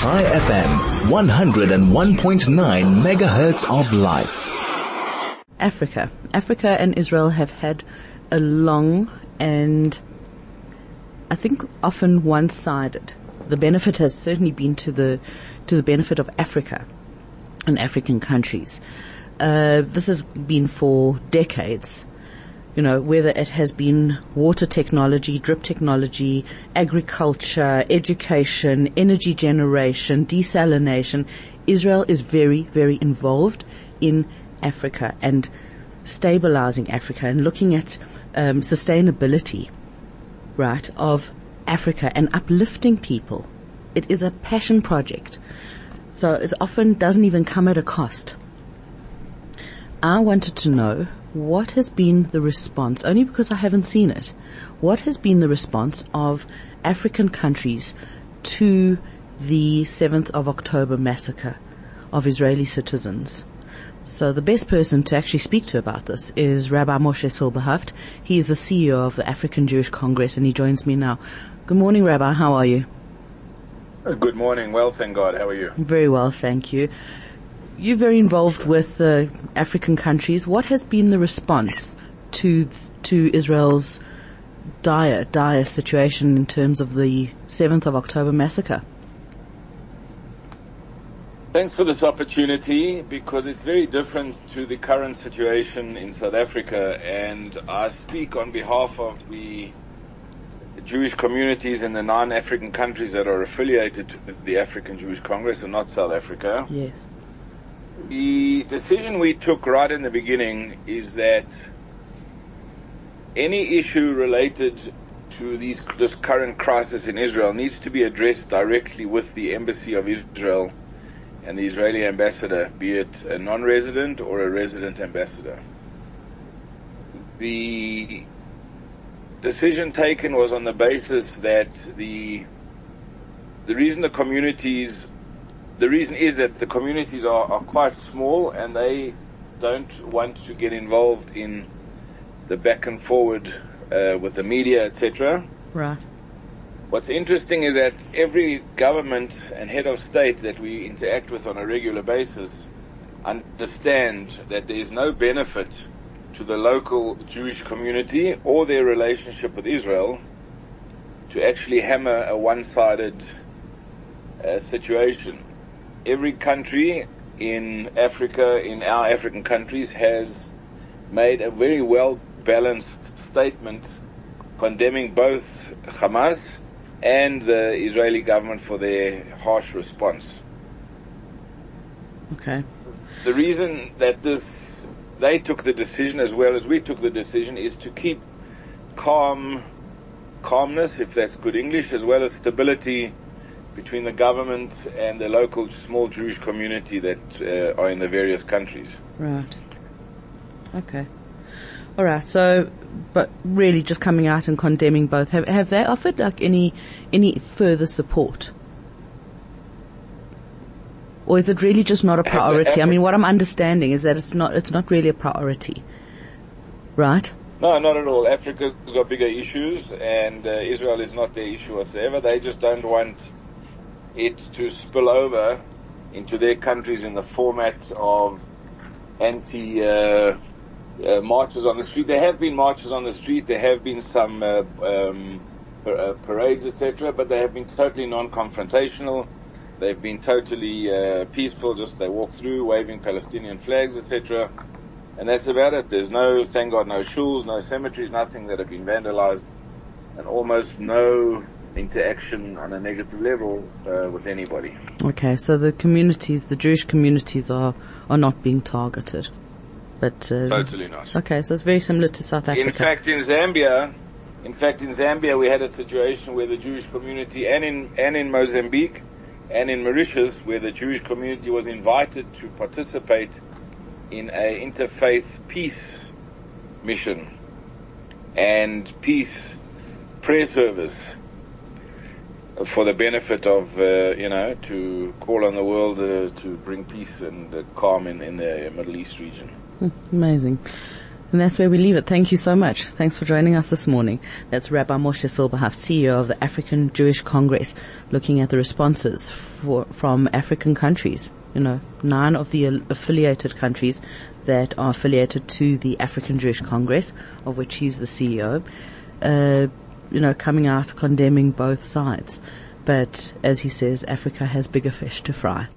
Chai FM, 101.9 megahertz of life. Africa. Africa and Israel have had a long and I think often one-sided. The benefit has certainly been to the to the benefit of Africa and African countries. Uh, this has been for decades you know, whether it has been water technology, drip technology, agriculture, education, energy generation, desalination, Israel is very, very involved in Africa and stabilizing Africa and looking at um, sustainability, right, of Africa and uplifting people. It is a passion project. So it often doesn't even come at a cost. I wanted to know what has been the response, only because I haven't seen it, what has been the response of African countries to the 7th of October massacre of Israeli citizens? So the best person to actually speak to about this is Rabbi Moshe Silberhaft. He is the CEO of the African Jewish Congress and he joins me now. Good morning, Rabbi. How are you? Uh, good morning. Well, thank God. How are you? Very well, thank you you're very involved with uh, African countries. What has been the response to to Israel's dire, dire situation in terms of the 7th of October massacre? Thanks for this opportunity because it's very different to the current situation in South Africa and I speak on behalf of the Jewish communities in the non-African countries that are affiliated to the African Jewish Congress and not South Africa. Yes. The decision we took right in the beginning is that any issue related to these, this current crisis in Israel needs to be addressed directly with the Embassy of Israel and the Israeli ambassador, be it a non-resident or a resident ambassador. The decision taken was on the basis that the the reason the communities the reason is that the communities are, are quite small and they don't want to get involved in the back and forward uh, with the media, etc. Right. What's interesting is that every government and head of state that we interact with on a regular basis understand that there is no benefit to the local Jewish community or their relationship with Israel to actually hammer a one-sided uh, situation every country in Africa, in our African countries, has made a very well balanced statement condemning both Hamas and the Israeli government for their harsh response. Okay. The reason that this they took the decision as well as we took the decision is to keep calm calmness, if that's good English, as well as stability between the government and the local small Jewish community that uh, are in the various countries. Right. Okay. All right. So, but really, just coming out and condemning both. Have have they offered like any any further support? Or is it really just not a priority? I mean, what I'm understanding is that it's not, it's not really a priority. Right? No, not at all. Africa's got bigger issues and uh, Israel is not their issue whatsoever. They just don't want it to spill over into their countries in the format of anti uh, uh, marches on the street. There have been marches on the street. There have been some uh, um, uh, parades, etc., but they have been totally non-confrontational. They've been totally uh, peaceful. Just they walk through, waving Palestinian flags, etc. And that's about it. There's no, thank God, no shuls, no cemeteries, nothing that have been vandalized, and almost no interaction on a negative level uh, with anybody. Okay, so the communities, the Jewish communities are, are not being targeted. But, uh, totally not. Okay, so it's very similar to South Africa. In fact, in Zambia, in fact, in Zambia, we had a situation where the Jewish community, and in and in Mozambique, and in Mauritius, where the Jewish community was invited to participate in a interfaith peace mission and peace prayer service for the benefit of, uh, you know, to call on the world uh, to bring peace and uh, calm in, in the Middle East region. Hmm, amazing. And that's where we leave it. Thank you so much. Thanks for joining us this morning. That's Rabbi Moshe Silberhaft, CEO of the African Jewish Congress, looking at the responses for, from African countries. You know, nine of the affiliated countries that are affiliated to the African Jewish Congress, of which he's the CEO, uh, you know, coming out condemning both sides. But as he says, Africa has bigger fish to fry.